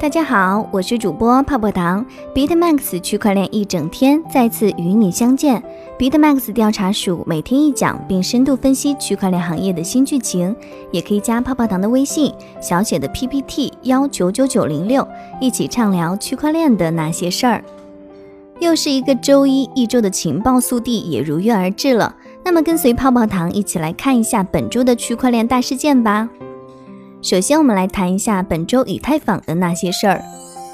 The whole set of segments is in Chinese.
大家好，我是主播泡泡糖。BitMax 区块链一整天再次与你相见。BitMax 调查署每天一讲，并深度分析区块链行业的新剧情。也可以加泡泡糖的微信，小写的 PPT 幺九九九零六，一起畅聊区块链的那些事儿。又是一个周一，一周的情报速递也如约而至了。那么跟随泡泡糖一起来看一下本周的区块链大事件吧。首先，我们来谈一下本周以太坊的那些事儿。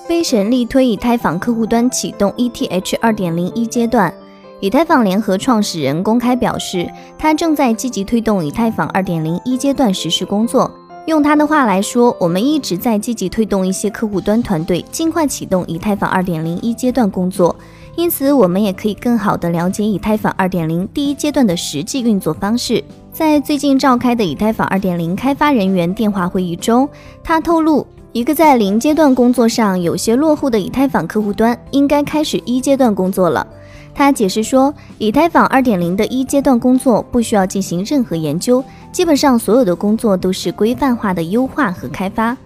威神力推以太坊客户端启动 ETH 二点零一阶段。以太坊联合创始人公开表示，他正在积极推动以太坊二点零一阶段实施工作。用他的话来说，我们一直在积极推动一些客户端团队尽快启动以太坊二点零一阶段工作，因此我们也可以更好地了解以太坊二点零第一阶段的实际运作方式。在最近召开的以太坊2.0开发人员电话会议中，他透露，一个在零阶段工作上有些落后的以太坊客户端应该开始一阶段工作了。他解释说，以太坊2.0的一阶段工作不需要进行任何研究，基本上所有的工作都是规范化的优化和开发。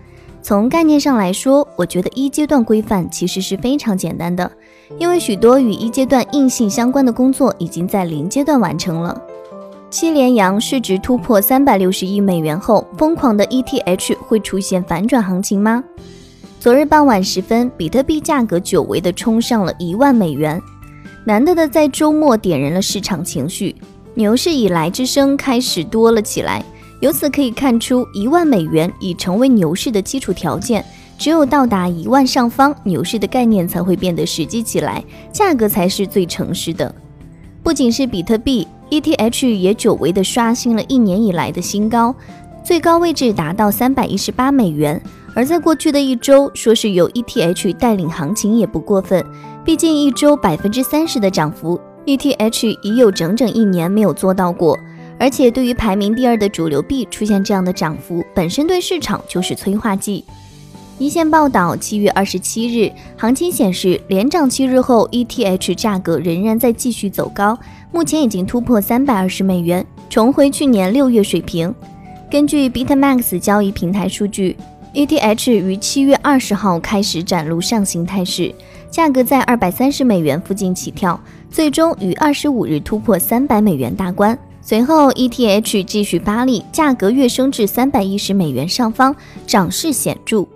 从概念上来说，我觉得一阶段规范其实是非常简单的，因为许多与一阶段硬性相关的工作已经在零阶段完成了。七连阳市值突破三百六十亿美元后，疯狂的 ETH 会出现反转行情吗？昨日傍晚时分，比特币价格久违的冲上了一万美元，难得的在周末点燃了市场情绪，牛市以来之声开始多了起来。由此可以看出，一万美元已成为牛市的基础条件，只有到达一万上方，牛市的概念才会变得实际起来，价格才是最诚实的。不仅是比特币。ETH 也久违地刷新了一年以来的新高，最高位置达到三百一十八美元。而在过去的一周，说是由 ETH 带领行情也不过分。毕竟一周百分之三十的涨幅，ETH 已有整整一年没有做到过。而且对于排名第二的主流币出现这样的涨幅，本身对市场就是催化剂。一线报道，七月二十七日，行情显示连涨七日后，ETH 价格仍然在继续走高。目前已经突破三百二十美元，重回去年六月水平。根据 BitMax 交易平台数据，ETH 于七月二十号开始展露上行态势，价格在二百三十美元附近起跳，最终于二十五日突破三百美元大关。随后，ETH 继续发力，价格跃升至三百一十美元上方，涨势显著。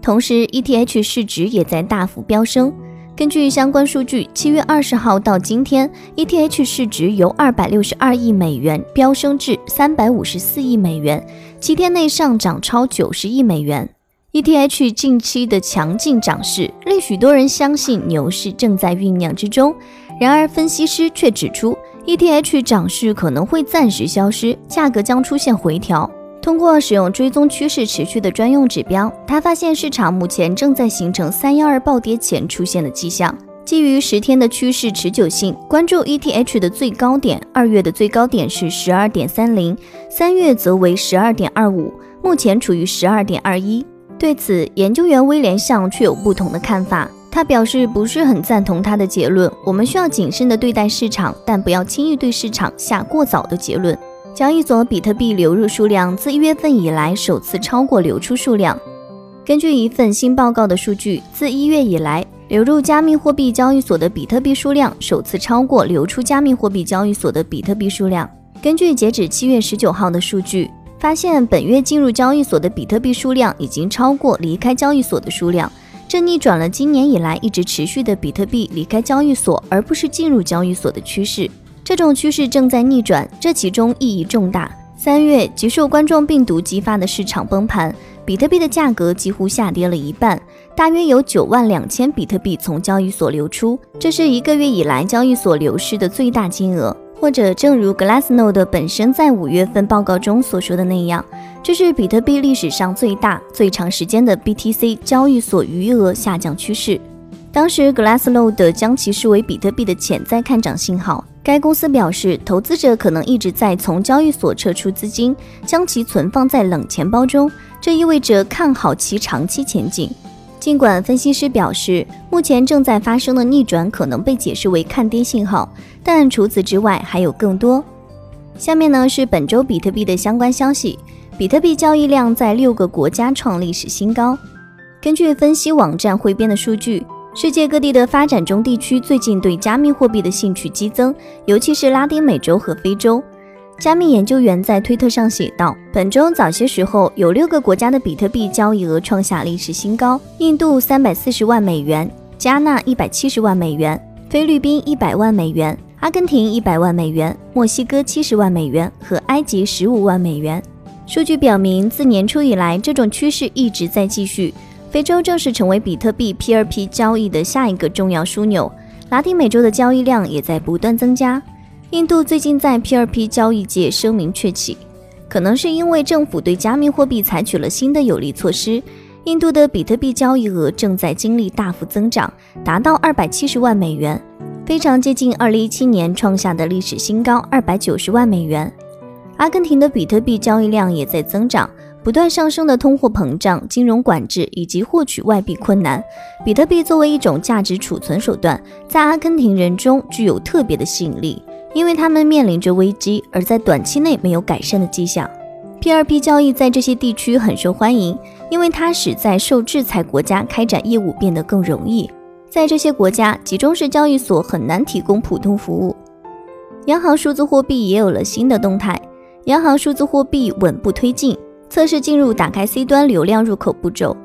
同时，ETH 市值也在大幅飙升。根据相关数据，七月二十号到今天，ETH 市值由二百六十二亿美元飙升至三百五十四亿美元，七天内上涨超九十亿美元。ETH 近期的强劲涨势，令许多人相信牛市正在酝酿之中。然而，分析师却指出，ETH 涨势可能会暂时消失，价格将出现回调。通过使用追踪趋势持续的专用指标，他发现市场目前正在形成三幺二暴跌前出现的迹象。基于十天的趋势持久性，关注 ETH 的最高点，二月的最高点是十二点三零，三月则为十二点二五，目前处于十二点二一。对此，研究员威廉相却有不同的看法。他表示不是很赞同他的结论。我们需要谨慎地对待市场，但不要轻易对市场下过早的结论。交易所比特币流入数量自一月份以来首次超过流出数量。根据一份新报告的数据，自一月以来，流入加密货币交易所的比特币数量首次超过流出加密货币交易所的比特币数量。根据截止七月十九号的数据，发现本月进入交易所的比特币数量已经超过离开交易所的数量，这逆转了今年以来一直持续的比特币离开交易所而不是进入交易所的趋势。这种趋势正在逆转，这其中意义重大。三月，极受冠状病毒激发的市场崩盘，比特币的价格几乎下跌了一半，大约有九万两千比特币从交易所流出，这是一个月以来交易所流失的最大金额。或者，正如 Glassnode 本身在五月份报告中所说的那样，这是比特币历史上最大、最长时间的 BTC 交易所余额下降趋势。当时，Glassnode 将其视为比特币的潜在看涨信号。该公司表示，投资者可能一直在从交易所撤出资金，将其存放在冷钱包中，这意味着看好其长期前景。尽管分析师表示，目前正在发生的逆转可能被解释为看跌信号，但除此之外还有更多。下面呢是本周比特币的相关消息：比特币交易量在六个国家创历史新高。根据分析网站汇编的数据，世界各地的发展中地区最近对加密货币的兴趣激增，尤其是拉丁美洲和非洲。加密研究员在推特上写道：“本周早些时候，有六个国家的比特币交易额创下历史新高：印度三百四十万美元，加纳一百七十万美元，菲律宾一百万美元，阿根廷一百万美元，墨西哥七十万美元和埃及十五万美元。”数据表明，自年初以来，这种趋势一直在继续。非洲正式成为比特币 P2P 交易的下一个重要枢纽，拉丁美洲的交易量也在不断增加。印度最近在 P2P 交易界声名鹊起，可能是因为政府对加密货币采取了新的有力措施。印度的比特币交易额正在经历大幅增长，达到二百七十万美元，非常接近二零一七年创下的历史新高二百九十万美元。阿根廷的比特币交易量也在增长，不断上升的通货膨胀、金融管制以及获取外币困难，比特币作为一种价值储存手段，在阿根廷人中具有特别的吸引力。因为他们面临着危机，而在短期内没有改善的迹象。P2P 交易在这些地区很受欢迎，因为它使在受制裁国家开展业务变得更容易。在这些国家，集中式交易所很难提供普通服务。央行数字货币也有了新的动态，央行数字货币稳步推进，测试进入打开 C 端流量入口步骤。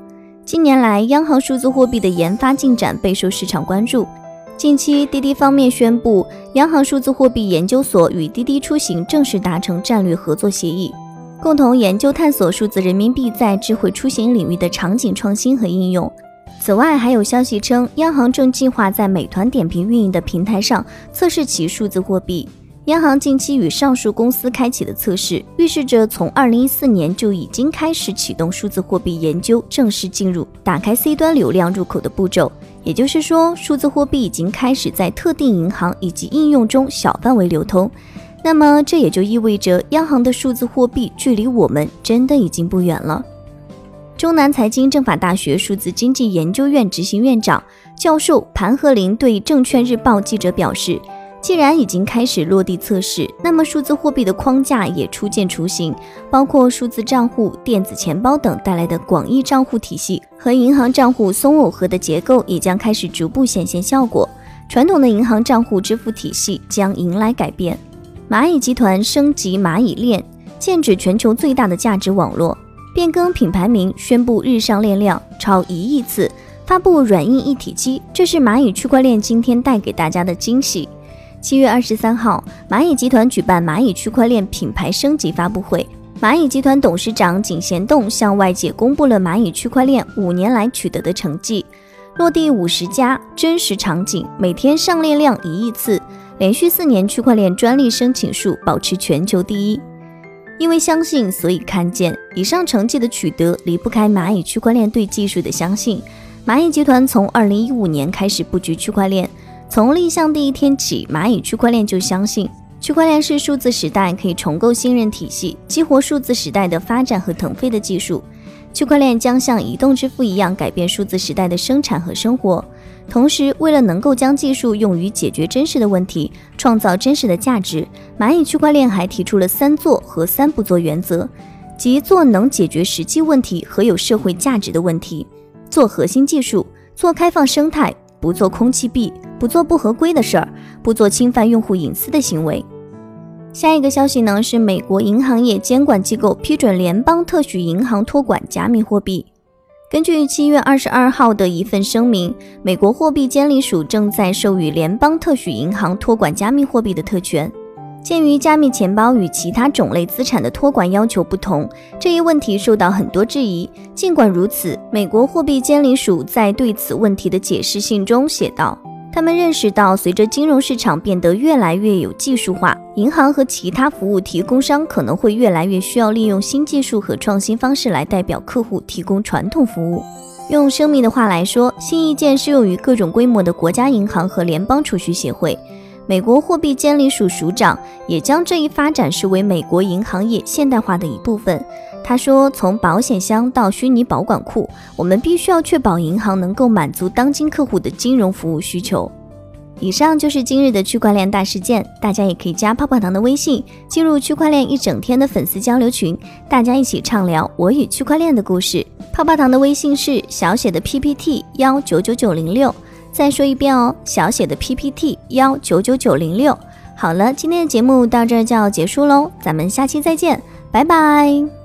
近年来，央行数字货币的研发进展备受市场关注。近期，滴滴方面宣布，央行数字货币研究所与滴滴出行正式达成战略合作协议，共同研究探索数字人民币在智慧出行领域的场景创新和应用。此外，还有消息称，央行正计划在美团点评运营的平台上测试其数字货币。央行近期与上述公司开启的测试，预示着从2014年就已经开始启动数字货币研究，正式进入打开 C 端流量入口的步骤。也就是说，数字货币已经开始在特定银行以及应用中小范围流通。那么，这也就意味着央行的数字货币距离我们真的已经不远了。中南财经政法大学数字经济研究院执行院长、教授盘和林对证券日报记者表示。既然已经开始落地测试，那么数字货币的框架也初见雏形，包括数字账户、电子钱包等带来的广义账户体系和银行账户松耦合的结构也将开始逐步显现效果。传统的银行账户支付体系将迎来改变。蚂蚁集团升级蚂蚁链，建指全球最大的价值网络，变更品牌名，宣布日上链量超一亿次，发布软硬一体机，这是蚂蚁区块链今天带给大家的惊喜。七月二十三号，蚂蚁集团举办蚂蚁区块链品牌升级发布会。蚂蚁集团董事长井贤栋向外界公布了蚂蚁区块链五年来取得的成绩：落地五十家真实场景，每天上链量一亿次，连续四年区块链专利申请数保持全球第一。因为相信，所以看见。以上成绩的取得离不开蚂蚁区块链对技术的相信。蚂蚁集团从二零一五年开始布局区块链。从立项第一天起，蚂蚁区块链就相信区块链是数字时代可以重构信任体系、激活数字时代的发展和腾飞的技术。区块链将像移动支付一样改变数字时代的生产和生活。同时，为了能够将技术用于解决真实的问题，创造真实的价值，蚂蚁区块链还提出了“三做”和“三不做”原则，即做能解决实际问题和有社会价值的问题，做核心技术，做开放生态。不做空气币，不做不合规的事儿，不做侵犯用户隐私的行为。下一个消息呢是美国银行业监管机构批准联邦特许银行托管加密货币。根据七月二十二号的一份声明，美国货币监理署正在授予联邦特许银行托管加密货币的特权。鉴于加密钱包与其他种类资产的托管要求不同，这一问题受到很多质疑。尽管如此，美国货币监理署在对此问题的解释信中写道：“他们认识到，随着金融市场变得越来越有技术化，银行和其他服务提供商可能会越来越需要利用新技术和创新方式来代表客户提供传统服务。”用声明的话来说，新意见适用于各种规模的国家银行和联邦储蓄协会。美国货币监理署署长也将这一发展视为美国银行业现代化的一部分。他说：“从保险箱到虚拟保管库，我们必须要确保银行能够满足当今客户的金融服务需求。”以上就是今日的区块链大事件，大家也可以加泡泡糖的微信，进入区块链一整天的粉丝交流群，大家一起畅聊我与区块链的故事。泡泡糖的微信是小写的 PPT 幺九九九零六，再说一遍哦，小写的 PPT 幺九九九零六。好了，今天的节目到这儿就要结束喽，咱们下期再见，拜拜。